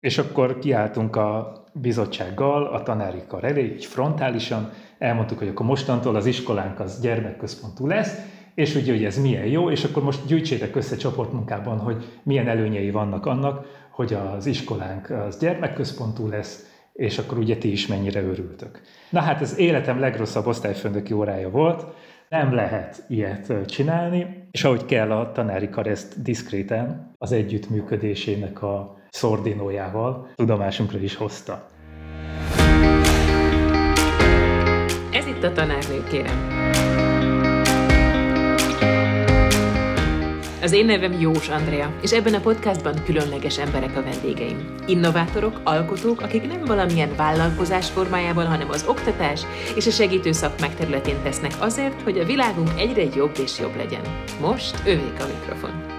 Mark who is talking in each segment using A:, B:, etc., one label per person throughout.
A: És akkor kiálltunk a bizottsággal, a tanári kar elé, így frontálisan, elmondtuk, hogy akkor mostantól az iskolánk az gyermekközpontú lesz, és ugye, hogy ez milyen jó, és akkor most gyűjtsétek össze csoportmunkában, hogy milyen előnyei vannak annak, hogy az iskolánk az gyermekközpontú lesz, és akkor ugye ti is mennyire örültök. Na hát ez életem legrosszabb osztályfőnöki órája volt, nem lehet ilyet csinálni, és ahogy kell a tanári kar ezt diszkréten az együttműködésének a szordinójával tudomásunkra is hozta.
B: Ez itt a tanárnő, kérem. Az én nevem Jós Andrea, és ebben a podcastban különleges emberek a vendégeim. Innovátorok, alkotók, akik nem valamilyen vállalkozás formájában, hanem az oktatás és a segítő szakmák területén tesznek azért, hogy a világunk egyre jobb és jobb legyen. Most ővék a mikrofon.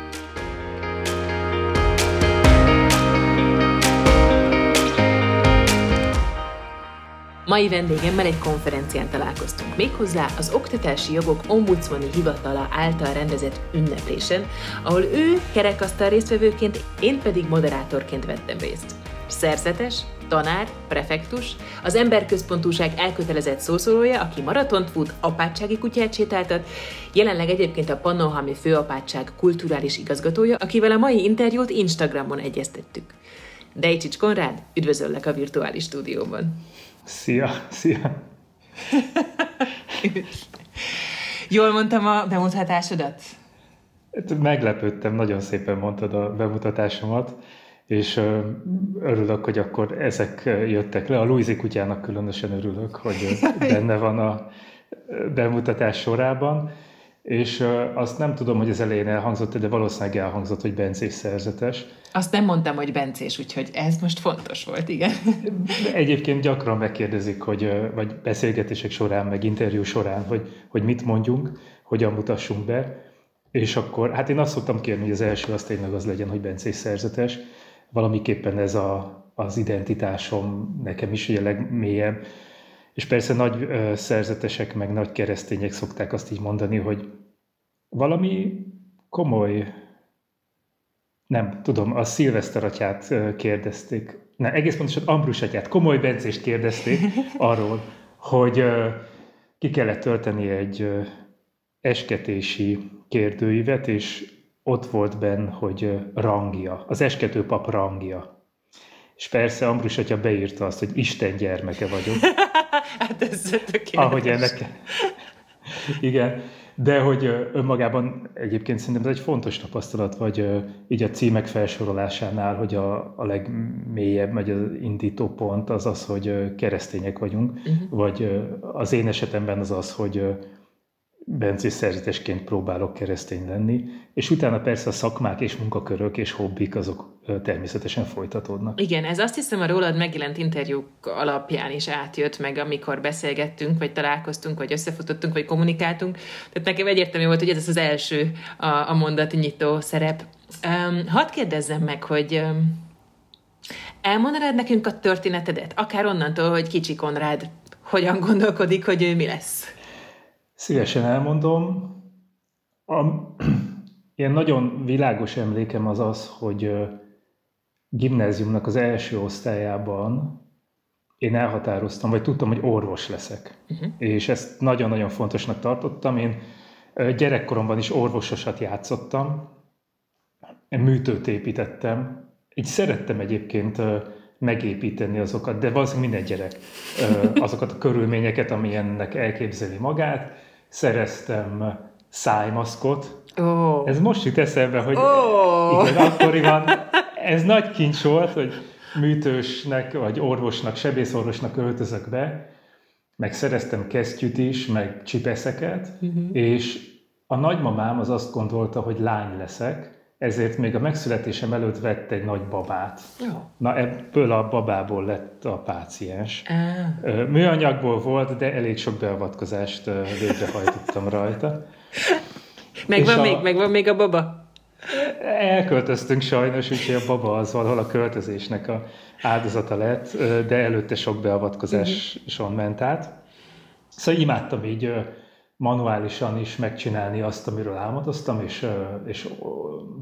B: Mai vendégemmel egy konferencián találkoztunk méghozzá az Oktatási Jogok Ombudsmani Hivatala által rendezett ünneplésen, ahol ő kerekasztal résztvevőként, én pedig moderátorként vettem részt. Szerzetes, tanár, prefektus, az emberközpontúság elkötelezett szószólója, aki maratont fut, apátsági kutyát sétáltat, jelenleg egyébként a Pannonhalmi Főapátság kulturális igazgatója, akivel a mai interjút Instagramon egyeztettük. Dejcsics Konrád, üdvözöllek a virtuális stúdióban!
A: Szia, szia!
B: Jól mondtam a bemutatásodat?
A: Meglepődtem, nagyon szépen mondtad a bemutatásomat, és örülök, hogy akkor ezek jöttek le. A Louisi kutyának különösen örülök, hogy benne van a bemutatás sorában, és azt nem tudom, hogy az elején elhangzott, de valószínűleg elhangzott, hogy bencés szerzetes.
B: Azt nem mondtam, hogy bencés, úgyhogy ez most fontos volt, igen.
A: Egyébként gyakran megkérdezik, hogy, vagy beszélgetések során, meg interjú során, hogy, hogy mit mondjunk, hogyan mutassunk be, és akkor, hát én azt szoktam kérni, hogy az első az tényleg az legyen, hogy bencés szerzetes. Valamiképpen ez a, az identitásom nekem is ugye legmélyebb, és persze nagy szerzetesek, meg nagy keresztények szokták azt így mondani, hogy valami komoly, nem tudom, a szilveszter atyát kérdezték, ne, egész pontosan Ambrus atyát, komoly Bencést kérdezték arról, hogy ki kellett tölteni egy esketési kérdőívet, és ott volt benne, hogy rangja, az eskető pap rangja. És persze Ambrus atya beírta azt, hogy Isten gyermeke vagyok.
B: hát ez tökéletes.
A: Ahogy ennek... Igen, de hogy önmagában egyébként szerintem ez egy fontos tapasztalat, vagy így a címek felsorolásánál, hogy a, a legmélyebb, vagy az indító pont az az, hogy keresztények vagyunk, uh-huh. vagy az én esetemben az az, hogy bencés szerzetesként próbálok keresztény lenni, és utána persze a szakmák és munkakörök és hobbik azok természetesen folytatódnak.
B: Igen, ez azt hiszem a rólad megjelent interjúk alapján is átjött meg, amikor beszélgettünk, vagy találkoztunk, vagy összefutottunk, vagy kommunikáltunk. Tehát nekem egyértelmű volt, hogy ez az első a, a mondat nyitó szerep. Um, hadd kérdezzem meg, hogy um, elmondanád nekünk a történetedet, akár onnantól, hogy kicsi Konrád hogyan gondolkodik, hogy ő mi lesz?
A: Szívesen elmondom. A, ilyen nagyon világos emlékem az az, hogy gimnáziumnak az első osztályában én elhatároztam, vagy tudtam, hogy orvos leszek. Uh-huh. És ezt nagyon-nagyon fontosnak tartottam. Én gyerekkoromban is orvososat játszottam, műtőt építettem. Így szerettem egyébként megépíteni azokat, de valószínűleg minden gyerek azokat a körülményeket, amilyennek elképzeli magát. Szereztem szájmaszkot. Oh. Ez most jut eszembe, hogy oh. igen, akkoriban ez nagy kincs volt, hogy műtősnek, vagy orvosnak, sebészorvosnak öltözök be, meg szereztem kesztyűt is, meg csipeszeket, uh-huh. és a nagymamám az azt gondolta, hogy lány leszek, ezért még a megszületésem előtt vett egy nagy babát. Oh. Na ebből a babából lett a páciens. Ah. Műanyagból volt, de elég sok beavatkozást végrehajtottam rajta.
B: Megvan a... még, megvan még a baba?
A: Elköltöztünk sajnos, úgyhogy a baba az valahol a költözésnek a áldozata lett, de előtte sok beavatkozáson uh-huh. ment át. Szóval imádtam így manuálisan is megcsinálni azt, amiről álmodoztam, és, és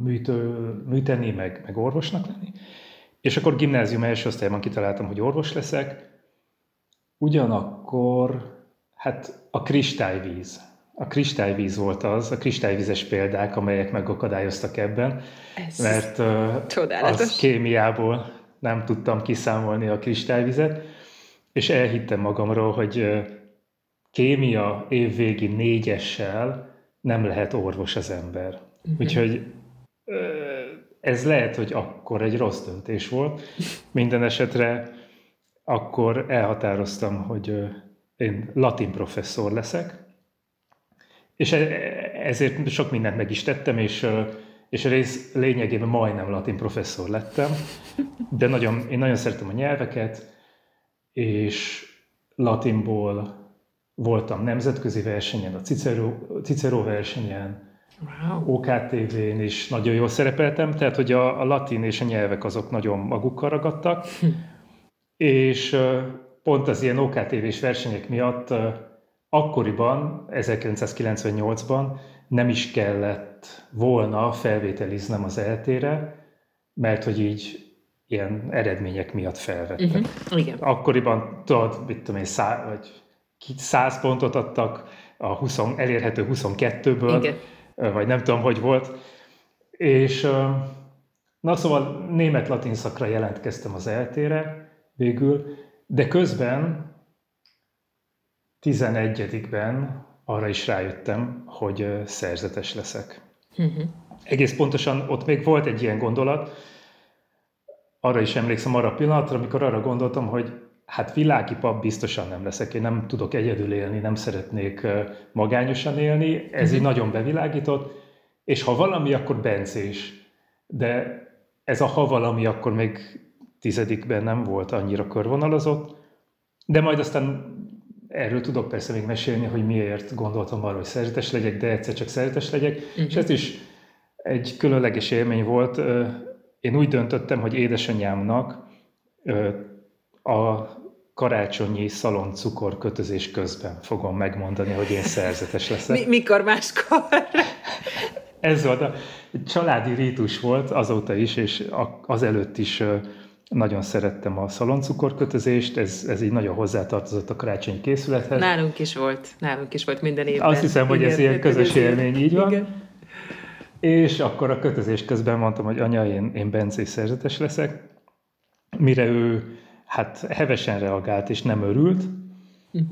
A: műtő, műteni, meg, meg orvosnak lenni. És akkor gimnázium első osztályban kitaláltam, hogy orvos leszek. Ugyanakkor, hát a kristályvíz. A kristályvíz volt az, a kristályvízes példák, amelyek megakadályoztak ebben, Ez mert csodálatos. az kémiából nem tudtam kiszámolni a kristályvizet, és elhittem magamról, hogy kémia évvégi négyessel nem lehet orvos az ember. Uh-huh. Úgyhogy ez lehet, hogy akkor egy rossz döntés volt. Minden esetre akkor elhatároztam, hogy én latin professzor leszek, és e, ezért sok mindent meg is tettem, és, és rész lényegében majdnem latin professzor lettem, de nagyon, én nagyon szeretem a nyelveket, és latinból voltam nemzetközi versenyen, a Cicero, Cicero versenyen, Wow. OKTV-n is nagyon jól szerepeltem, tehát hogy a, a latin és a nyelvek azok nagyon magukkal ragadtak, és pont az ilyen OKTV-s versenyek miatt akkoriban, 1998-ban nem is kellett volna felvételiznem az eltére, mert hogy így ilyen eredmények miatt felvettek. Uh-huh. Igen. Akkoriban, tudod, mit tudom én, szá, vagy 100 pontot adtak a 20, elérhető 22-ből, Igen vagy nem tudom, hogy volt. És na szóval német-latin szakra jelentkeztem az eltére végül, de közben 11-ben arra is rájöttem, hogy szerzetes leszek. Uh-huh. Egész pontosan ott még volt egy ilyen gondolat, arra is emlékszem arra a pillanatra, amikor arra gondoltam, hogy hát világi pap biztosan nem leszek, én nem tudok egyedül élni, nem szeretnék magányosan élni, ez uh-huh. így nagyon bevilágított, és ha valami, akkor bencés. De ez a ha valami, akkor még tizedikben nem volt annyira körvonalazott, de majd aztán erről tudok persze még mesélni, hogy miért gondoltam arra, hogy szerzetes legyek, de egyszer csak szerzetes legyek, uh-huh. és ez is egy különleges élmény volt. Én úgy döntöttem, hogy édesanyámnak a karácsonyi szalon cukor kötözés közben fogom megmondani, hogy én szerzetes leszek.
B: Mi, mikor máskor?
A: Ez volt a családi rítus volt azóta is, és azelőtt is nagyon szerettem a szaloncukorkötözést, ez, ez így nagyon hozzátartozott a karácsonyi készülethez.
B: Nálunk is volt, nálunk is volt minden évben.
A: Azt hiszem, hogy ez ilyen közös élmény, így van. Igen. És akkor a kötözés közben mondtam, hogy anya, én, én bencés szerzetes leszek, mire ő hát hevesen reagált, és nem örült, uh-huh.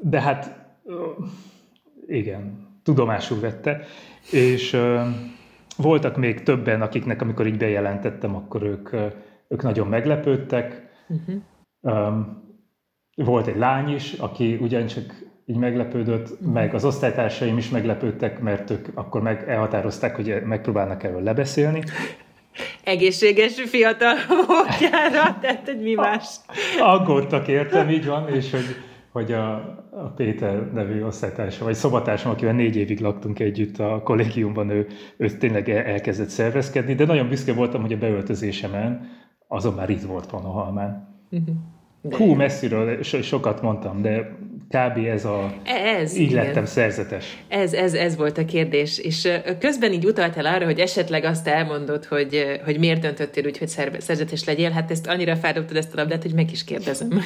A: de hát igen, tudomásul vette, és voltak még többen, akiknek, amikor így bejelentettem, akkor ők, ők nagyon meglepődtek. Uh-huh. Volt egy lány is, aki ugyancsak így meglepődött, uh-huh. meg az osztálytársaim is meglepődtek, mert ők akkor meg elhatározták, hogy megpróbálnak erről lebeszélni
B: egészséges fiatal módjára, tehát hogy mi más.
A: Aggódtak értem, így van, és hogy, hogy a, a Péter nevű osztálytársam, vagy szobatársam, akivel négy évig laktunk együtt a kollégiumban, ő, ő tényleg elkezdett szervezkedni, de nagyon büszke voltam, hogy a beöltözésemen azon már itt volt van a halmán. Uh-huh. Hú, messziről sokat mondtam, de kb. ez a... Ez, így igen. lettem szerzetes.
B: Ez, ez, ez volt a kérdés. És közben így utaltál arra, hogy esetleg azt elmondod, hogy, hogy miért döntöttél úgy, hogy szerzetes legyél. Hát ezt annyira feldobtad ezt a labdát, hogy meg is kérdezem.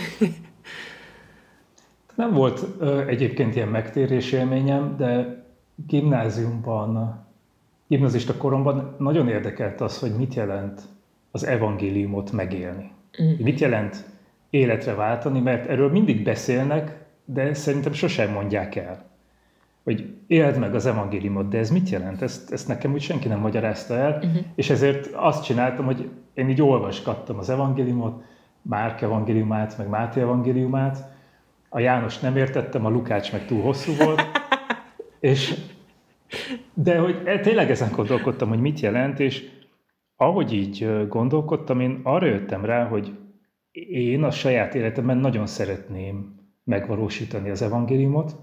A: Nem volt ö, egyébként ilyen megtérés élményem, de gimnáziumban, gimnazista koromban nagyon érdekelt az, hogy mit jelent az evangéliumot megélni. Mm. Mit jelent életre váltani, mert erről mindig beszélnek, de szerintem sosem mondják el, hogy éld meg az evangéliumot, de ez mit jelent? Ezt, ezt nekem úgy senki nem magyarázta el, uh-huh. és ezért azt csináltam, hogy én így olvasgattam az evangéliumot, Márk evangéliumát, meg Máté evangéliumát, a János nem értettem, a Lukács meg túl hosszú volt, és de hogy e, tényleg ezen gondolkodtam, hogy mit jelent, és ahogy így gondolkodtam, én arra jöttem rá, hogy én a saját életemben nagyon szeretném megvalósítani az evangéliumot,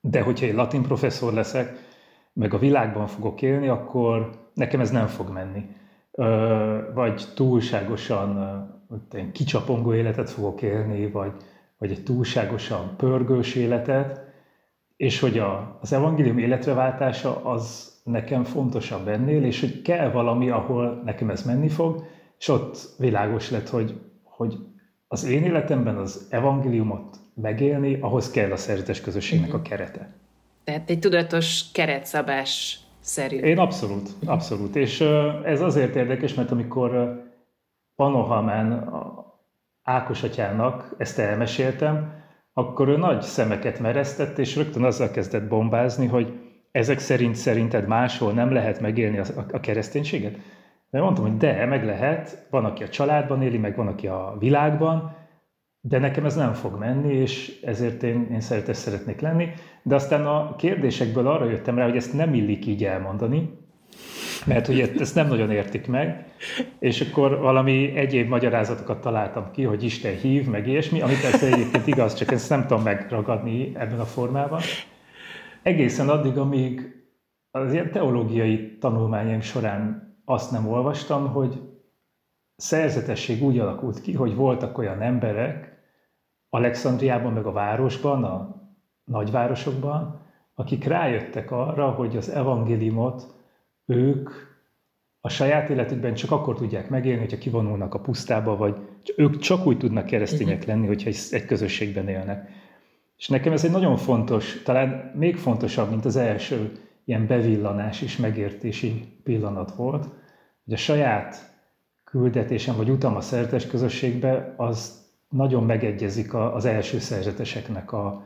A: de hogyha egy latin professzor leszek, meg a világban fogok élni, akkor nekem ez nem fog menni. Vagy túlságosan kicsapongó életet fogok élni, vagy, vagy egy túlságosan pörgős életet, és hogy a, az evangélium életreváltása az nekem fontosabb ennél, és hogy kell valami, ahol nekem ez menni fog, és ott világos lett, hogy, hogy az én életemben az evangéliumot megélni, ahhoz kell a szerzetes közösségnek a kerete.
B: Tehát egy tudatos keretszabás szerű.
A: Én abszolút, abszolút. És ez azért érdekes, mert amikor Panohamen Ákos atyának ezt elmeséltem, akkor ő nagy szemeket meresztett, és rögtön azzal kezdett bombázni, hogy ezek szerint szerinted máshol nem lehet megélni a, a kereszténységet? De mondtam, hogy de, meg lehet, van, aki a családban éli, meg van, aki a világban, de nekem ez nem fog menni, és ezért én, én szeretes szeretnék lenni. De aztán a kérdésekből arra jöttem rá, hogy ezt nem illik így elmondani, mert hogy ezt nem nagyon értik meg, és akkor valami egyéb magyarázatokat találtam ki, hogy Isten hív, meg ilyesmi, ami persze egyébként igaz, csak ezt nem tudom megragadni ebben a formában. Egészen addig, amíg az ilyen teológiai tanulmányaim során azt nem olvastam, hogy szerzetesség úgy alakult ki, hogy voltak olyan emberek Alexandriában, meg a városban, a nagyvárosokban, akik rájöttek arra, hogy az evangéliumot ők a saját életükben csak akkor tudják megélni, hogyha kivonulnak a pusztába, vagy ők csak úgy tudnak keresztények lenni, hogyha egy közösségben élnek. És nekem ez egy nagyon fontos, talán még fontosabb, mint az első ilyen bevillanás és megértési pillanat volt, hogy a saját küldetésem vagy utam a szerzetes közösségbe, az nagyon megegyezik az első szerzeteseknek a,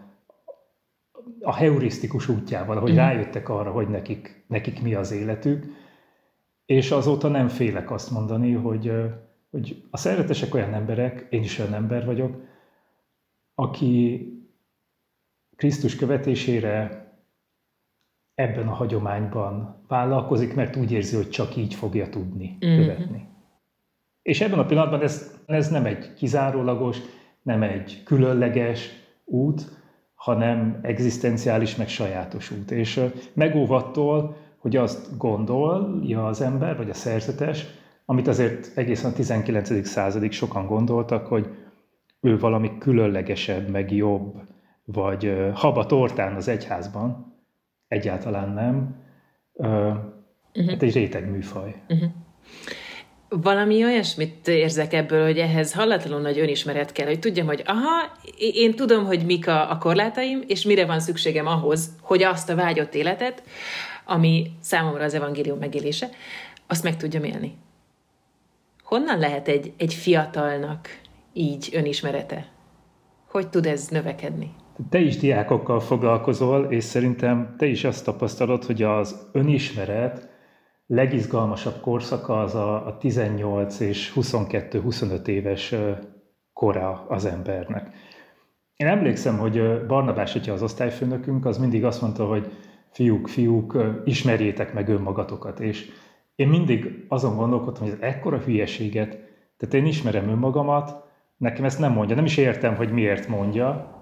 A: a heurisztikus útjával, hogy mm. rájöttek arra, hogy nekik, nekik mi az életük, és azóta nem félek azt mondani, hogy, hogy a szeretesek olyan emberek, én is olyan ember vagyok, aki Krisztus követésére ebben a hagyományban vállalkozik, mert úgy érzi, hogy csak így fogja tudni mm-hmm. követni. És ebben a pillanatban ez, ez nem egy kizárólagos, nem egy különleges út, hanem egzisztenciális, meg sajátos út. És megóvattól, hogy azt gondolja az ember, vagy a szerzetes, amit azért egészen a 19. századig sokan gondoltak, hogy ő valami különlegesebb, meg jobb, vagy haba tortán az egyházban, egyáltalán nem. Uh-huh. Hát egy réteg műfaj. Uh-huh.
B: Valami olyasmit érzek ebből, hogy ehhez hallatlanul nagy önismeret kell, hogy tudjam, hogy aha, én tudom, hogy mik a, a korlátaim, és mire van szükségem ahhoz, hogy azt a vágyott életet, ami számomra az evangélium megélése, azt meg tudjam élni. Honnan lehet egy, egy fiatalnak így önismerete? Hogy tud ez növekedni?
A: Te is diákokkal foglalkozol, és szerintem te is azt tapasztalod, hogy az önismeret legizgalmasabb korszaka az a, a 18 és 22-25 éves kora az embernek. Én emlékszem, hogy Barnabás, hogyha az osztályfőnökünk, az mindig azt mondta, hogy fiúk, fiúk, ismerjétek meg önmagatokat. És én mindig azon gondolkodtam, hogy ez ekkora hülyeséget, tehát én ismerem önmagamat, nekem ezt nem mondja, nem is értem, hogy miért mondja,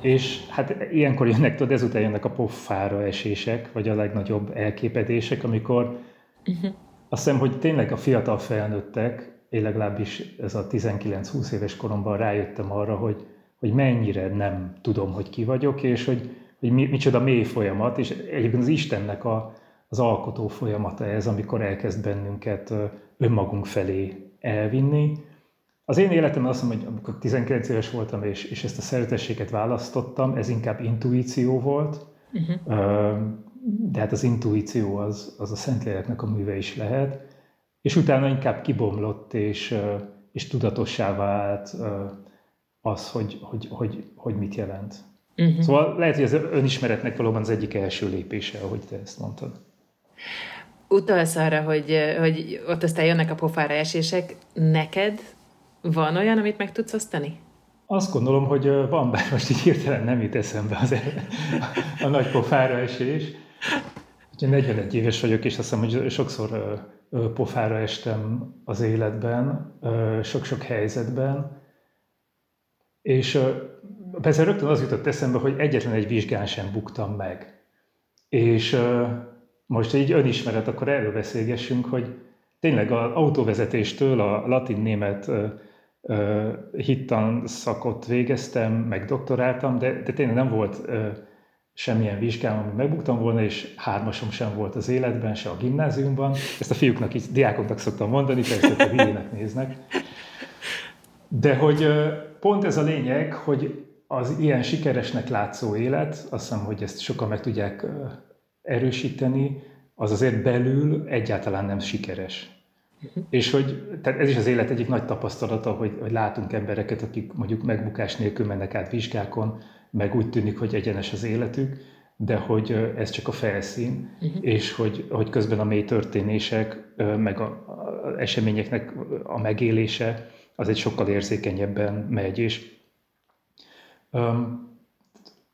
A: és hát ilyenkor jönnek, tudod, ezután jönnek a pofára esések, vagy a legnagyobb elképedések, amikor uh-huh. azt hiszem, hogy tényleg a fiatal felnőttek, én legalábbis ez a 19-20 éves koromban rájöttem arra, hogy, hogy mennyire nem tudom, hogy ki vagyok, és hogy, hogy mi, micsoda mély folyamat, és egyébként az Istennek a, az alkotó folyamata ez, amikor elkezd bennünket önmagunk felé elvinni, az én életemben azt mondom, hogy amikor 19 éves voltam, és, és ezt a szeretességet választottam, ez inkább intuíció volt, uh-huh. de hát az intuíció az, az a Szentléleknek a műve is lehet, és utána inkább kibomlott, és, és tudatossá vált az, hogy, hogy, hogy, hogy mit jelent. Uh-huh. Szóval lehet, hogy az önismeretnek valóban az egyik első lépése, ahogy te ezt mondtad.
B: Utalsz arra, hogy, hogy ott aztán jönnek a pofára esések. Neked van olyan, amit meg tudsz osztani?
A: Azt gondolom, hogy van, bár most így hirtelen nem jut eszembe az a nagy pofára esés. Ugye 41 éves vagyok, és azt hiszem, hogy sokszor pofára estem az életben, sok-sok helyzetben, és persze rögtön az jutott eszembe, hogy egyetlen egy vizsgán sem buktam meg. És most így önismeret, akkor erről beszélgessünk, hogy tényleg az autóvezetéstől a latin-német hittan szakot végeztem, meg doktoráltam, de, de tényleg nem volt semmilyen vizsgám, ami megbuktam volna, és hármasom sem volt az életben, se a gimnáziumban. Ezt a fiúknak, így, diákoknak szoktam mondani, persze, hogy hülyének néznek. De hogy pont ez a lényeg, hogy az ilyen sikeresnek látszó élet, azt hiszem, hogy ezt sokan meg tudják erősíteni, az azért belül egyáltalán nem sikeres. Uh-huh. És hogy tehát ez is az élet egyik nagy tapasztalata, hogy, hogy látunk embereket, akik mondjuk megbukás nélkül mennek át vizsgákon, meg úgy tűnik, hogy egyenes az életük, de hogy ez csak a felszín, uh-huh. és hogy, hogy közben a mély történések, meg a, a eseményeknek a megélése, az egy sokkal érzékenyebben megy, és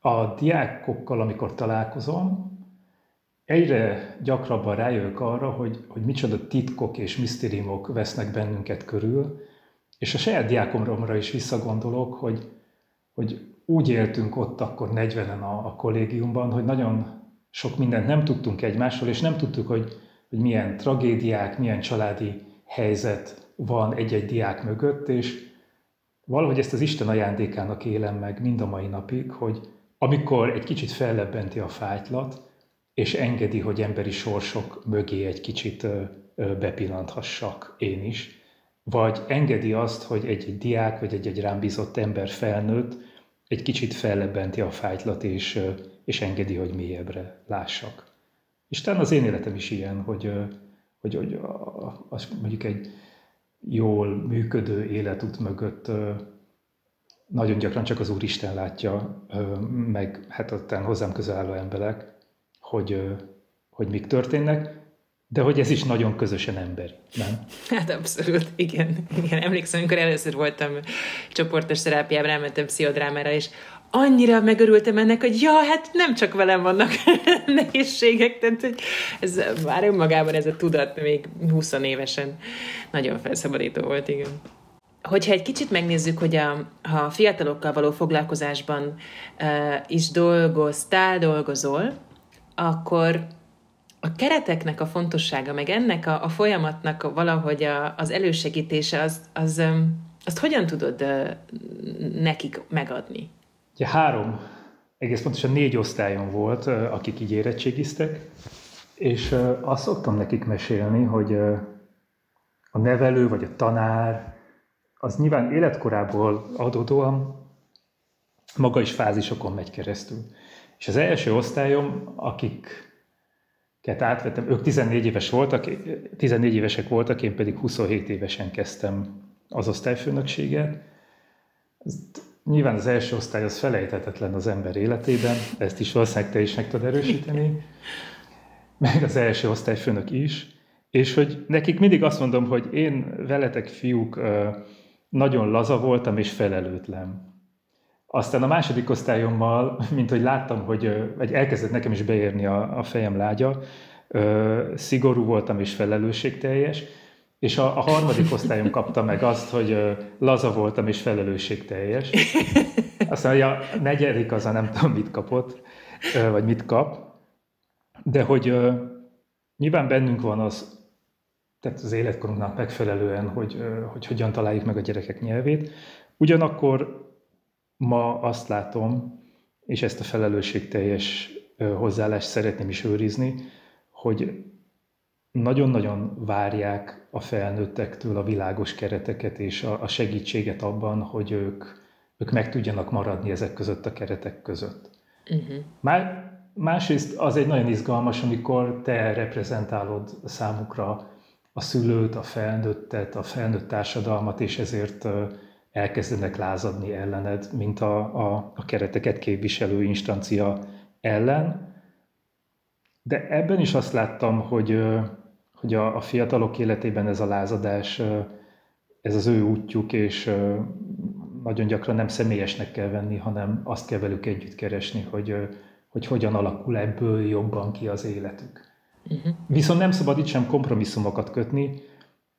A: a diákokkal, amikor találkozom, egyre gyakrabban rájövök arra, hogy, hogy micsoda titkok és misztériumok vesznek bennünket körül, és a saját diákomra is visszagondolok, hogy, hogy úgy éltünk ott akkor 40-en a, a kollégiumban, hogy nagyon sok mindent nem tudtunk egymásról, és nem tudtuk, hogy, hogy milyen tragédiák, milyen családi helyzet van egy-egy diák mögött, és valahogy ezt az Isten ajándékának élem meg mind a mai napig, hogy amikor egy kicsit fellebbenti a fájtlat, és engedi, hogy emberi sorsok mögé egy kicsit bepillanthassak én is, vagy engedi azt, hogy egy-egy diák, vagy egy-egy rám bízott ember felnőtt, egy kicsit fellebbenti a fájtlat, és, és engedi, hogy mélyebbre lássak. És talán az én életem is ilyen, hogy, hogy, hogy az mondjuk egy jól működő életút mögött nagyon gyakran csak az Úristen látja, meg hát ottan hozzám közel álló emberek, hogy, hogy mik történnek, de hogy ez is nagyon közösen emberi, nem?
B: Hát abszolút, igen. igen. Emlékszem, amikor először voltam csoportos terápiában, elmentem pszichodrámára, és annyira megörültem ennek, hogy ja, hát nem csak velem vannak nehézségek, tehát hogy ez már önmagában ez a tudat még 20 évesen nagyon felszabadító volt, igen. Hogyha egy kicsit megnézzük, hogy a, ha a fiatalokkal való foglalkozásban uh, is dolgoztál, dolgozol, akkor a kereteknek a fontossága, meg ennek a, a folyamatnak a, valahogy a, az elősegítése, az, az, azt hogyan tudod nekik megadni?
A: Ugye három, egész pontosan négy osztályon volt, akik így érettségiztek, és azt szoktam nekik mesélni, hogy a nevelő vagy a tanár, az nyilván életkorából adódóan maga is fázisokon megy keresztül. És az első osztályom, akiket átvettem, ők 14 éves voltak, 14 évesek voltak, én pedig 27 évesen kezdtem az osztályfőnökséget. Ezt Nyilván az első osztály az felejthetetlen az ember életében, ezt is valószínűleg te is meg tudod erősíteni, meg az első osztályfőnök is, és hogy nekik mindig azt mondom, hogy én veletek fiúk nagyon laza voltam és felelőtlen. Aztán a második osztályommal, mint hogy láttam, hogy vagy elkezdett nekem is beérni a, a fejem lágya, szigorú voltam és felelősségteljes, és a, a harmadik osztályom kapta meg azt, hogy laza voltam és felelősségteljes. Aztán a negyedik az nem tudom mit kapott, vagy mit kap. De hogy nyilván bennünk van az, tehát az életkorunknak megfelelően, hogy, hogy hogyan találjuk meg a gyerekek nyelvét. Ugyanakkor ma azt látom, és ezt a felelősségteljes hozzáállást szeretném is őrizni, hogy nagyon-nagyon várják a felnőttektől a világos kereteket és a, a segítséget abban, hogy ők, ők meg tudjanak maradni ezek között a keretek között. Uh-huh. Már, másrészt az egy nagyon izgalmas, amikor te reprezentálod számukra a szülőt, a felnőttet, a felnőtt társadalmat, és ezért elkezdenek lázadni ellened, mint a, a, a kereteket képviselő instancia ellen. De ebben is azt láttam, hogy hogy a, a fiatalok életében ez a lázadás, ez az ő útjuk, és nagyon gyakran nem személyesnek kell venni, hanem azt kell velük együtt keresni, hogy, hogy hogyan alakul ebből jobban ki az életük. Uh-huh. Viszont nem szabad itt sem kompromisszumokat kötni,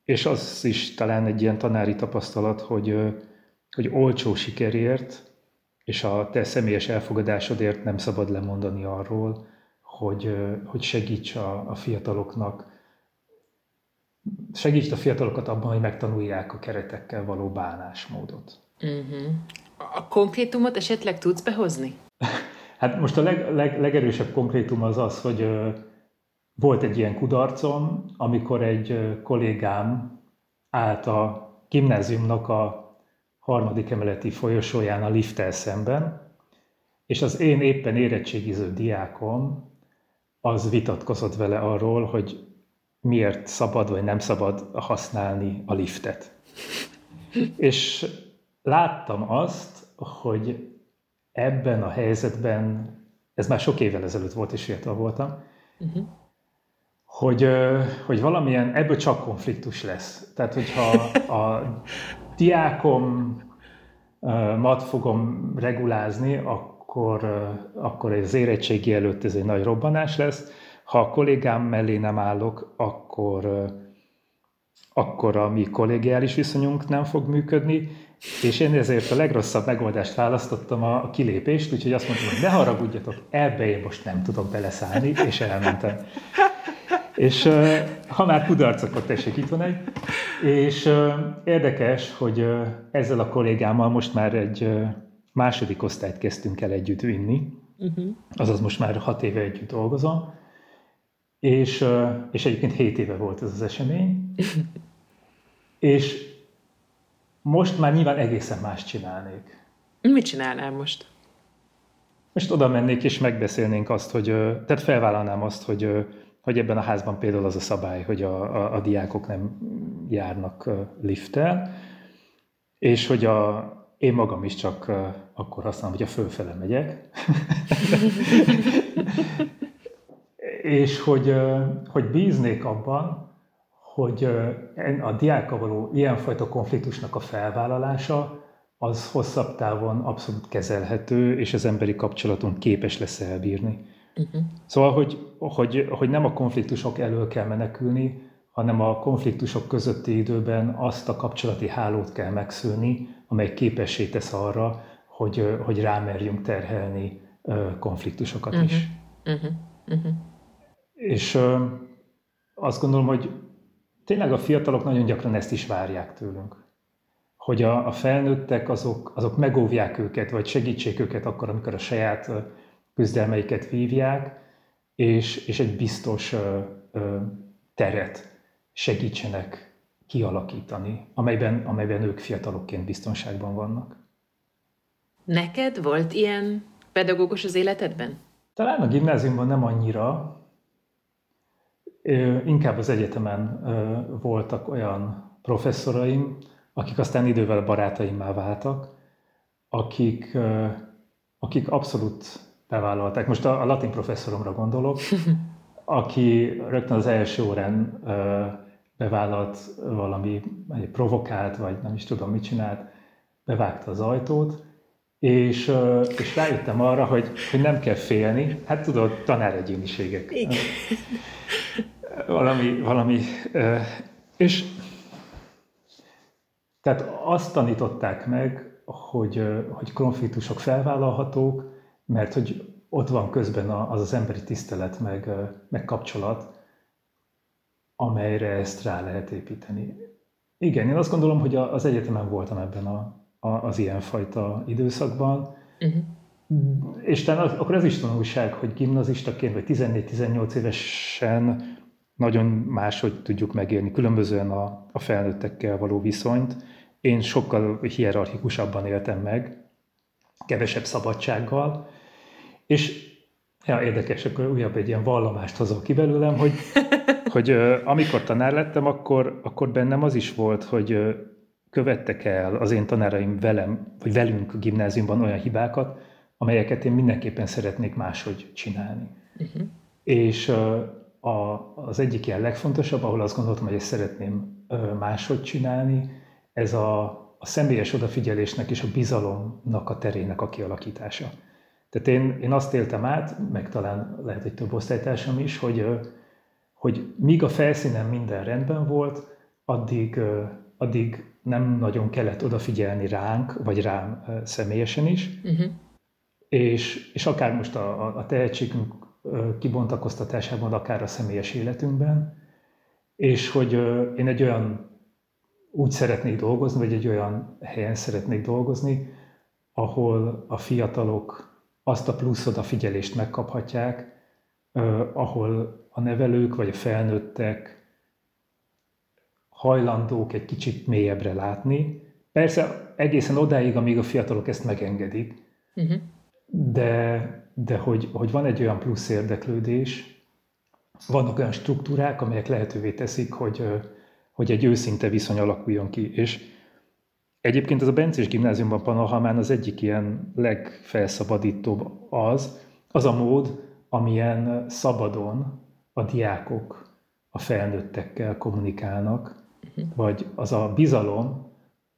A: és az is talán egy ilyen tanári tapasztalat, hogy, hogy olcsó sikerért és a te személyes elfogadásodért nem szabad lemondani arról, hogy, hogy segíts a, a fiataloknak segítsd a fiatalokat abban, hogy megtanulják a keretekkel való bánásmódot.
B: Uh-huh. A konkrétumot esetleg tudsz behozni?
A: Hát most a leg, leg, legerősebb konkrétum az az, hogy volt egy ilyen kudarcom, amikor egy kollégám állt a gimnáziumnak a harmadik emeleti folyosóján a lifttel szemben, és az én éppen érettségiző diákom az vitatkozott vele arról, hogy miért szabad vagy nem szabad használni a liftet. És láttam azt, hogy ebben a helyzetben, ez már sok évvel ezelőtt volt, és fiatal voltam, uh-huh. hogy, hogy valamilyen, ebből csak konfliktus lesz. Tehát, hogyha a diákom mat fogom regulázni, akkor, akkor az érettségi előtt ez egy nagy robbanás lesz. Ha a kollégám mellé nem állok, akkor, akkor a mi kollégiális viszonyunk nem fog működni, és én ezért a legrosszabb megoldást választottam a kilépést, úgyhogy azt mondtam, hogy ne haragudjatok, ebbe én most nem tudok beleszállni, és elmentem. És ha már kudarcokot tessék, itt van egy. És érdekes, hogy ezzel a kollégámmal most már egy második osztályt kezdtünk el együtt vinni, uh-huh. azaz most már hat éve együtt dolgozom, és, és egyébként hét éve volt ez az esemény, és most már nyilván egészen más csinálnék.
B: Mit csinálnál most?
A: Most oda mennék és megbeszélnénk azt, hogy, tehát felvállalnám azt, hogy, hogy ebben a házban például az a szabály, hogy a, a, a diákok nem járnak lifttel, és hogy a, én magam is csak akkor használom, a fölfele megyek. és hogy, hogy bíznék abban, hogy a diákkal való ilyenfajta konfliktusnak a felvállalása az hosszabb távon abszolút kezelhető, és az emberi kapcsolaton képes lesz elbírni. Uh-huh. Szóval, hogy, hogy, hogy nem a konfliktusok elől kell menekülni, hanem a konfliktusok közötti időben azt a kapcsolati hálót kell megszűni, amely képessé tesz arra, hogy, hogy rámerjünk terhelni konfliktusokat uh-huh. is. Uh-huh. Uh-huh. És azt gondolom, hogy tényleg a fiatalok nagyon gyakran ezt is várják tőlünk. Hogy a, a felnőttek azok, azok megóvják őket, vagy segítsék őket akkor, amikor a saját küzdelmeiket vívják, és, és egy biztos ö, ö, teret segítsenek kialakítani, amelyben, amelyben ők fiatalokként biztonságban vannak.
B: Neked volt ilyen pedagógus az életedben?
A: Talán a gimnáziumban nem annyira, inkább az egyetemen voltak olyan professzoraim, akik aztán idővel barátaimmá váltak, akik, akik abszolút bevállalták. Most a, a latin professzoromra gondolok, aki rögtön az első órán bevállalt valami, egy provokált, vagy nem is tudom mit csinált, bevágta az ajtót, és, és rájöttem arra, hogy, hogy nem kell félni. Hát tudod, tanáregyéniségek. Igen valami, valami, és tehát azt tanították meg, hogy, hogy konfliktusok felvállalhatók, mert hogy ott van közben az az emberi tisztelet, meg, meg kapcsolat, amelyre ezt rá lehet építeni. Igen, én azt gondolom, hogy az egyetemen voltam ebben a, a, az ilyenfajta időszakban, uh-huh. és talán akkor ez is tanulság, hogy gimnazistaként, vagy 14-18 évesen nagyon máshogy tudjuk megélni, különbözően a, a felnőttekkel való viszonyt. Én sokkal hierarchikusabban éltem meg, kevesebb szabadsággal, és ja, érdekes, akkor újabb egy ilyen vallomást hozok ki belőlem, hogy, hogy amikor tanár lettem, akkor, akkor bennem az is volt, hogy követtek el az én tanáraim velem, vagy velünk a gimnáziumban olyan hibákat, amelyeket én mindenképpen szeretnék máshogy csinálni. Uh-huh. És a, az egyik ilyen legfontosabb, ahol azt gondoltam, hogy ezt szeretném máshogy csinálni, ez a, a személyes odafigyelésnek és a bizalomnak a terének a kialakítása. Tehát én, én azt éltem át, meg talán lehet egy több osztálytársam is, hogy, hogy míg a felszínen minden rendben volt, addig, addig nem nagyon kellett odafigyelni ránk, vagy rám személyesen is, uh-huh. és, és akár most a, a tehetségünk kibontakoztatásában, akár a személyes életünkben, és hogy én egy olyan úgy szeretnék dolgozni, vagy egy olyan helyen szeretnék dolgozni, ahol a fiatalok azt a plusz odafigyelést megkaphatják, ahol a nevelők vagy a felnőttek hajlandók egy kicsit mélyebbre látni. Persze egészen odáig, amíg a fiatalok ezt megengedik, uh-huh. de, de hogy, hogy van egy olyan plusz érdeklődés, vannak olyan struktúrák, amelyek lehetővé teszik, hogy, hogy egy őszinte viszony alakuljon ki. És egyébként ez a Bencés gimnáziumban Panahamán az egyik ilyen legfelszabadítóbb az, az a mód, amilyen szabadon a diákok a felnőttekkel kommunikálnak, uh-huh. vagy az a bizalom,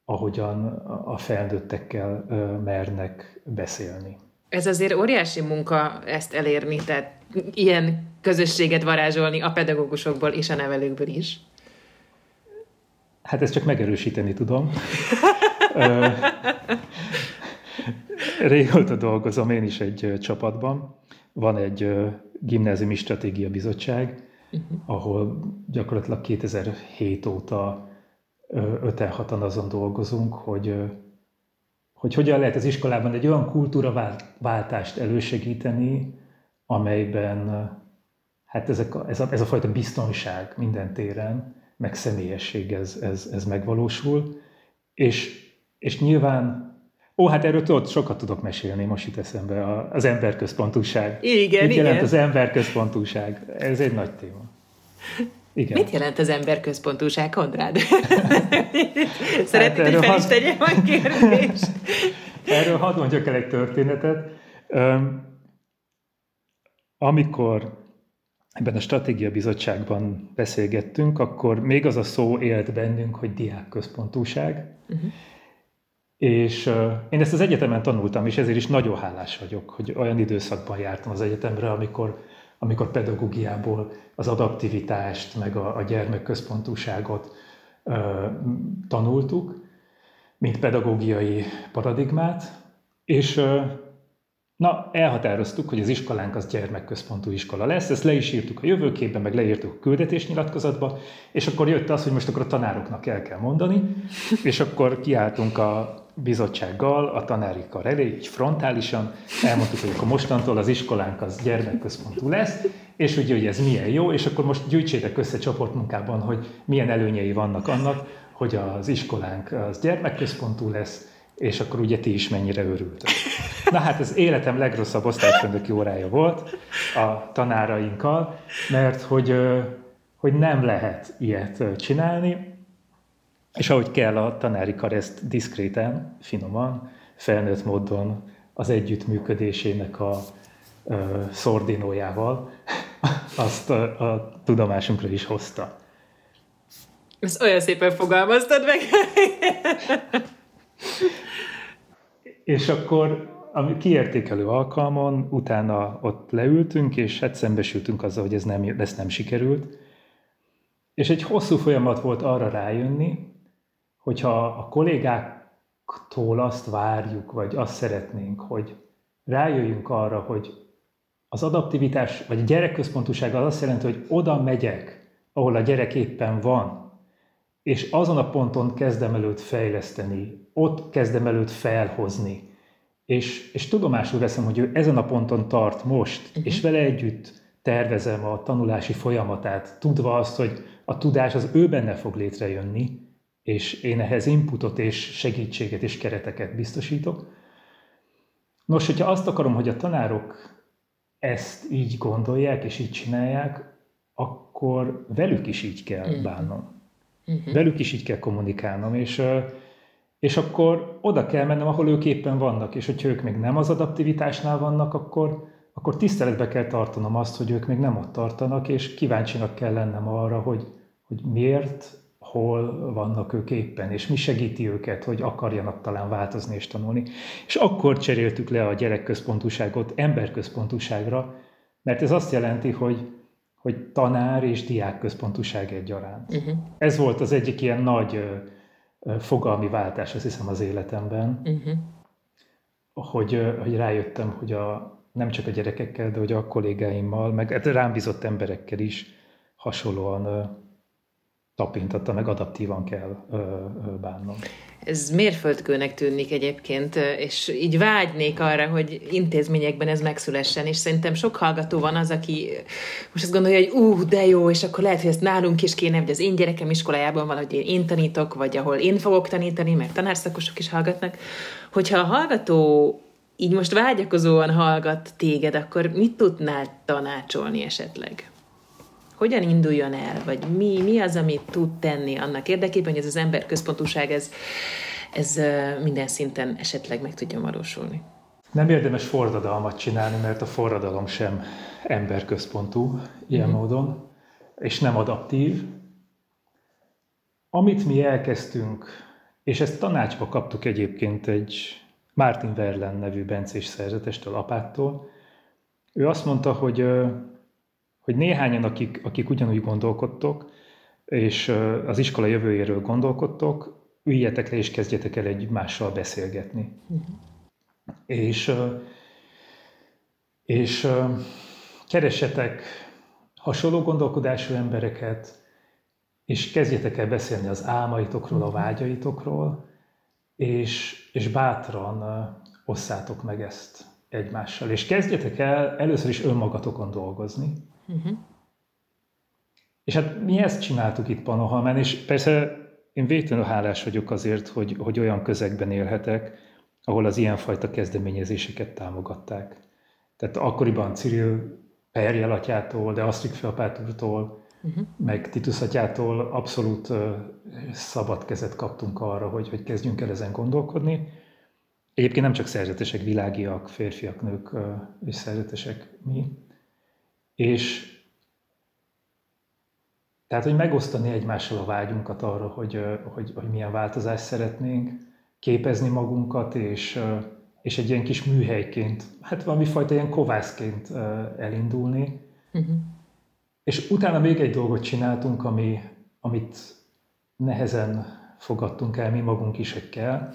A: ahogyan a felnőttekkel mernek beszélni.
B: Ez azért óriási munka ezt elérni, tehát ilyen közösséget varázsolni a pedagógusokból és a nevelőkből is.
A: Hát ezt csak megerősíteni tudom. Régóta dolgozom én is egy csapatban. Van egy gimnáziumi stratégia bizottság, uh-huh. ahol gyakorlatilag 2007 óta öten hatan azon dolgozunk, hogy, hogy hogyan lehet az iskolában egy olyan kultúraváltást elősegíteni, amelyben hát ezek a, ez, a, ez a fajta biztonság minden téren, meg személyesség ez, ez, ez megvalósul, és, és nyilván Ó, hát erről tudod, sokat tudok mesélni, most itt eszembe az emberközpontúság.
B: Igen,
A: Mit
B: igen.
A: jelent az emberközpontúság? Ez egy nagy téma.
B: Igen. Mit jelent az emberközpontúság, Kondrád? Szeretnéd, hát hogy fel is tegyem a kérdést?
A: Erről hadd mondjak el egy történetet. Amikor ebben a stratégia bizottságban beszélgettünk, akkor még az a szó élt bennünk, hogy diákközpontúság. Uh-huh. És uh, én ezt az egyetemen tanultam, és ezért is nagyon hálás vagyok, hogy olyan időszakban jártam az egyetemre, amikor, amikor pedagógiából az adaptivitást, meg a, a gyermekközpontúságot uh, tanultuk, mint pedagógiai paradigmát, és uh, Na, elhatároztuk, hogy az iskolánk az gyermekközpontú iskola lesz, ezt le is írtuk a jövőképben, meg leírtuk a küldetésnyilatkozatba, és akkor jött az, hogy most akkor a tanároknak el kell mondani, és akkor kiálltunk a bizottsággal, a tanári kar elé, így frontálisan, elmondtuk, hogy akkor mostantól az iskolánk az gyermekközpontú lesz, és ugye, hogy ez milyen jó, és akkor most gyűjtsétek össze csoportmunkában, hogy milyen előnyei vannak annak, hogy az iskolánk az gyermekközpontú lesz, és akkor ugye ti is mennyire örültök. Na hát ez életem legrosszabb osztályfőnöki órája volt a tanárainkkal, mert hogy, hogy nem lehet ilyet csinálni, és ahogy kell a tanári kar ezt diszkréten, finoman, felnőtt módon az együttműködésének a ö, szordinójával azt a, a tudomásunkra is hozta.
B: Ezt olyan szépen fogalmaztad meg.
A: És akkor a kiértékelő alkalmon utána ott leültünk, és hát szembesültünk azzal, hogy ez nem, ez nem sikerült. És egy hosszú folyamat volt arra rájönni, hogyha a kollégáktól azt várjuk, vagy azt szeretnénk, hogy rájöjjünk arra, hogy az adaptivitás, vagy a gyerekközpontúság az azt jelenti, hogy oda megyek, ahol a gyerek éppen van, és azon a ponton kezdem előtt fejleszteni, ott kezdem előtt felhozni, és, és tudomásul veszem, hogy ő ezen a ponton tart most, uh-huh. és vele együtt tervezem a tanulási folyamatát, tudva azt, hogy a tudás az ő benne fog létrejönni, és én ehhez inputot és segítséget és kereteket biztosítok. Nos, hogyha azt akarom, hogy a tanárok ezt így gondolják és így csinálják, akkor velük is így kell uh-huh. bánnom. Uh-huh. Velük is így kell kommunikálnom, és, és akkor oda kell mennem, ahol ők éppen vannak, és hogyha ők még nem az adaptivitásnál vannak, akkor, akkor tiszteletbe kell tartanom azt, hogy ők még nem ott tartanak, és kíváncsinak kell lennem arra, hogy, hogy miért, hol vannak ők éppen, és mi segíti őket, hogy akarjanak talán változni és tanulni. És akkor cseréltük le a gyerekközpontúságot emberközpontúságra, mert ez azt jelenti, hogy hogy tanár és diák központúság egyaránt. Uh-huh. Ez volt az egyik ilyen nagy uh, fogalmi váltás, azt hiszem, az életemben, uh-huh. hogy, hogy rájöttem, hogy a, nem csak a gyerekekkel, de hogy a kollégáimmal, meg hát rám bizott emberekkel is hasonlóan uh, tapintatta, meg adaptívan kell ö, bánnom.
B: Ez mérföldkőnek tűnik egyébként, és így vágynék arra, hogy intézményekben ez megszülessen, és szerintem sok hallgató van az, aki most azt gondolja, hogy ú, de jó, és akkor lehet, hogy ezt nálunk is kéne, hogy az én gyerekem iskolájában van, hogy én tanítok, vagy ahol én fogok tanítani, mert tanárszakosok is hallgatnak. Hogyha a hallgató így most vágyakozóan hallgat téged, akkor mit tudnál tanácsolni esetleg? Hogyan induljon el, vagy mi, mi az, amit tud tenni annak érdekében, hogy ez az emberközpontúság ez, ez minden szinten esetleg meg tudja valósulni.
A: Nem érdemes forradalmat csinálni, mert a forradalom sem emberközpontú ilyen mm-hmm. módon, és nem adaptív. Amit mi elkezdtünk, és ezt tanácsba kaptuk egyébként egy Martin Verlen nevű bencés szerzetestől, apától, ő azt mondta, hogy hogy néhányan, akik, akik ugyanúgy gondolkodtok, és az iskola jövőjéről gondolkodtok, üljetek le és kezdjetek el egymással beszélgetni. Uh-huh. És, és keressetek hasonló gondolkodású embereket, és kezdjetek el beszélni az álmaitokról, a mhm. vágyaitokról, és, és bátran osszátok meg ezt egymással. És kezdjetek el először is önmagatokon dolgozni. Uh-huh. És hát mi ezt csináltuk itt Panohalmán, és persze én végtelenül hálás vagyok azért, hogy, hogy olyan közegben élhetek, ahol az ilyenfajta kezdeményezéseket támogatták. Tehát akkoriban Cyril Perjel atyától, de Asztrik Feapátúrtól, uh-huh. meg Titus atyától abszolút uh, szabad kezet kaptunk arra, hogy, hogy kezdjünk el ezen gondolkodni. Egyébként nem csak szerzetesek, világiak, férfiak, nők uh, és szerzetesek mi, és tehát, hogy megosztani egymással a vágyunkat arra, hogy, hogy, hogy milyen változást szeretnénk, képezni magunkat, és, és egy ilyen kis műhelyként, hát valami fajta ilyen kovászként elindulni. Uh-huh. És utána még egy dolgot csináltunk, ami, amit nehezen fogadtunk el mi magunk is, kell.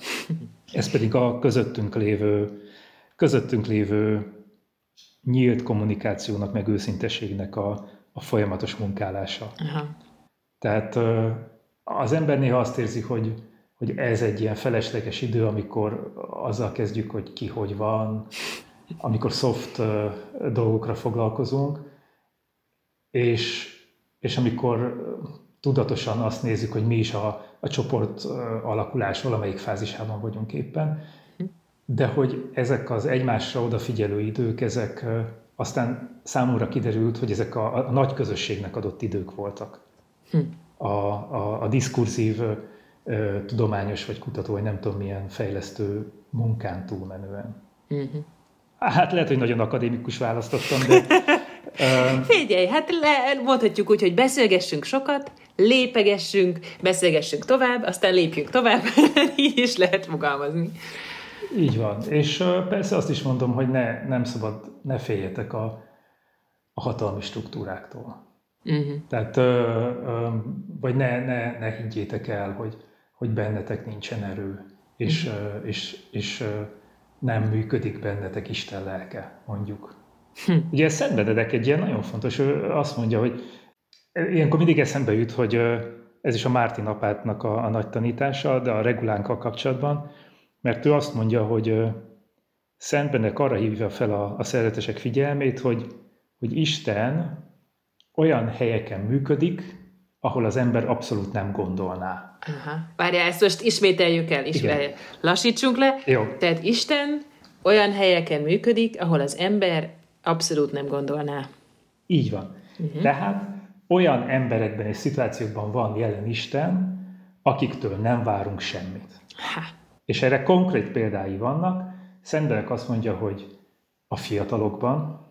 A: Ez pedig a közöttünk lévő, közöttünk lévő nyílt kommunikációnak, meg őszintességnek a, a folyamatos munkálása. Aha. Tehát az ember néha azt érzi, hogy, hogy ez egy ilyen felesleges idő, amikor azzal kezdjük, hogy ki hogy van, amikor soft dolgokra foglalkozunk, és, és amikor tudatosan azt nézzük, hogy mi is a, a csoport alakulás valamelyik fázisában vagyunk éppen, de hogy ezek az egymásra odafigyelő idők, ezek aztán számomra kiderült, hogy ezek a, a nagy közösségnek adott idők voltak. Hm. A, a, a diskurzív, ö, tudományos vagy kutató, vagy nem tudom milyen fejlesztő munkán túlmenően. Uh-huh. Hát lehet, hogy nagyon akadémikus választottam, de...
B: uh, Figyelj, hát le, mondhatjuk úgy, hogy beszélgessünk sokat, lépegessünk, beszélgessünk tovább, aztán lépjünk tovább, így is lehet fogalmazni.
A: Így van. És persze azt is mondom, hogy ne, nem szabad, ne féljetek a, a hatalmi struktúráktól. Uh-huh. Tehát, vagy ne, ne, ne higgyétek el, hogy, hogy bennetek nincsen erő, és, uh-huh. és, és nem működik bennetek Isten lelke, mondjuk. Hm. Ugye Szent Benedek egy ilyen nagyon fontos, ő azt mondja, hogy ilyenkor mindig eszembe jut, hogy ez is a Mártin apátnak a, a nagy tanítása, de a regulánkkal kapcsolatban, mert ő azt mondja, hogy Szent Benedek arra hívja fel a, a szeretesek figyelmét, hogy, hogy Isten olyan helyeken működik, ahol az ember abszolút nem gondolná.
B: Aha. Várjál, ezt most ismételjük el, ismételjük. lassítsunk le.
A: Jó.
B: Tehát Isten olyan helyeken működik, ahol az ember abszolút nem gondolná.
A: Így van. Uh-huh. Tehát olyan emberekben és szituációkban van jelen Isten, akiktől nem várunk semmit. Ha. És erre konkrét példái vannak. Szentelek azt mondja, hogy a fiatalokban,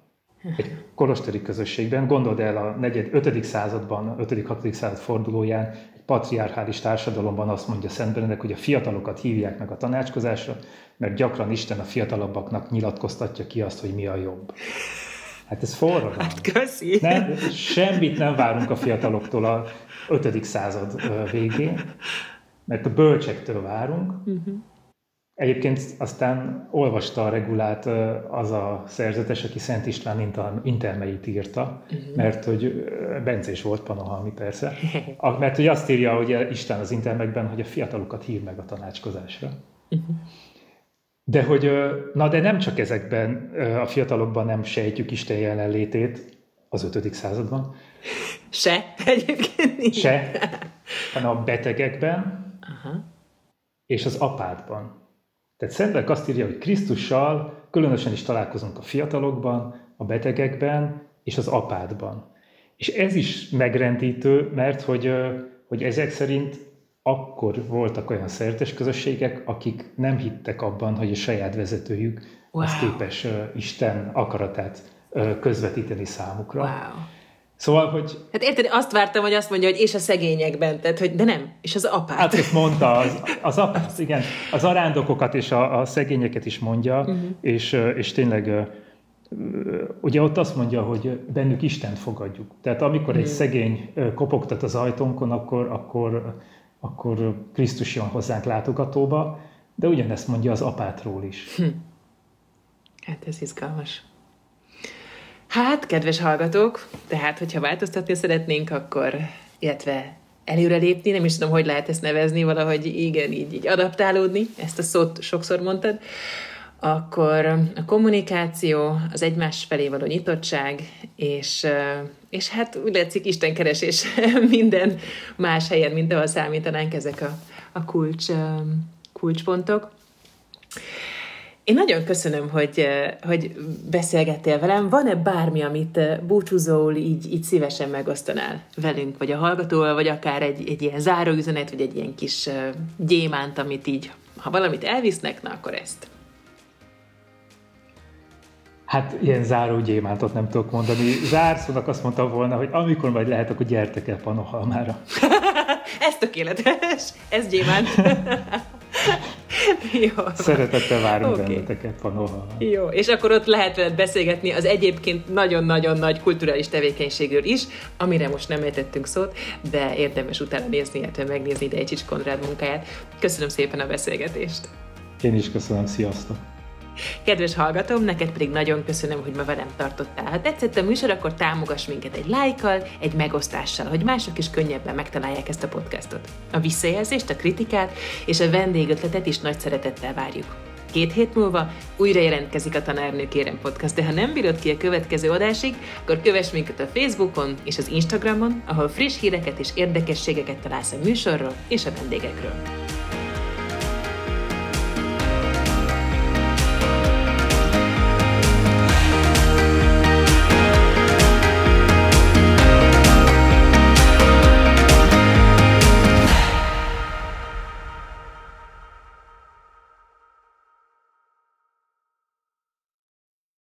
A: egy kolostori közösségben, gondold el a 4. 5. században, 5.-6. század fordulóján, egy patriarchális társadalomban azt mondja Szent Benedek, hogy a fiatalokat hívják meg a tanácskozásra, mert gyakran Isten a fiatalabbaknak nyilatkoztatja ki azt, hogy mi a jobb. Hát ez forradalom.
B: Hát köszi.
A: Nem, semmit nem várunk a fiataloktól a 5. század végén, mert a bölcsektől várunk, uh-huh. Egyébként aztán olvasta a regulát az a szerzetes, aki Szent István intermeit írta, uh-huh. mert hogy bencés volt Panohalmi persze, mert hogy azt írja, hogy Isten az intermekben, hogy a fiatalokat hív meg a tanácskozásra. Uh-huh. De hogy, na de nem csak ezekben a fiatalokban nem sejtjük Isten jelenlétét az 5. században.
B: Se, egyébként nincs.
A: Se, hanem a betegekben és az apádban. Tehát Szentlélek azt írja, hogy Krisztussal különösen is találkozunk a fiatalokban, a betegekben és az apádban. És ez is megrendítő, mert hogy, hogy ezek szerint akkor voltak olyan szertes közösségek, akik nem hittek abban, hogy a saját vezetőjük wow. az képes Isten akaratát közvetíteni számukra.
B: Wow.
A: Szóval, hogy...
B: Hát érted, azt vártam, hogy azt mondja, hogy és a szegényekben, tehát, hogy de nem, és az apát.
A: Hát ezt mondta, az, az apát, igen, az arándokokat és a, a szegényeket is mondja, uh-huh. és, és tényleg ugye ott azt mondja, hogy bennük Istent fogadjuk. Tehát amikor uh-huh. egy mhm. szegény kopogtat az ajtónkon, akkor, akkor, akkor Krisztus jön hozzánk látogatóba, de ugyanezt mondja az apátról is. Hm.
B: Hát ez izgalmas. Hát, kedves hallgatók, tehát, hogyha változtatni szeretnénk, akkor, illetve előrelépni, nem is tudom, hogy lehet ezt nevezni, valahogy igen, így, így adaptálódni, ezt a szót sokszor mondtad, akkor a kommunikáció, az egymás felé való nyitottság, és, és hát úgy látszik Istenkeresés minden más helyen, mint ahol számítanánk ezek a, a kulcs, kulcspontok. Én nagyon köszönöm, hogy, hogy beszélgettél velem. Van-e bármi, amit búcsúzóul így, így szívesen megosztanál velünk, vagy a hallgatóval, vagy akár egy, egy ilyen záróüzenet, vagy egy ilyen kis gyémánt, amit így, ha valamit elvisznek, na akkor ezt.
A: Hát ilyen záró gyémántot nem tudok mondani. Zárszónak azt mondta volna, hogy amikor majd lehet, akkor gyertek el Panohalmára.
B: ez tökéletes, ez gyémánt.
A: Jó. Szeretettel várunk okay. benneteket, Panova.
B: Jó, és akkor ott lehet veled beszélgetni az egyébként nagyon-nagyon nagy kulturális tevékenységről is, amire most nem értettünk szót, de érdemes utána nézni, illetve megnézni Dejcsics Konrád munkáját. Köszönöm szépen a beszélgetést.
A: Én is köszönöm, sziasztok!
B: Kedves hallgatom, neked pedig nagyon köszönöm, hogy ma velem tartottál. Ha tetszett a műsor, akkor támogass minket egy lájkkal, egy megosztással, hogy mások is könnyebben megtalálják ezt a podcastot. A visszajelzést, a kritikát és a vendégötletet is nagy szeretettel várjuk. Két hét múlva újra jelentkezik a Tanárnő Kérem Podcast, de ha nem bírod ki a következő adásig, akkor kövess minket a Facebookon és az Instagramon, ahol friss híreket és érdekességeket találsz a műsorról és a vendégekről.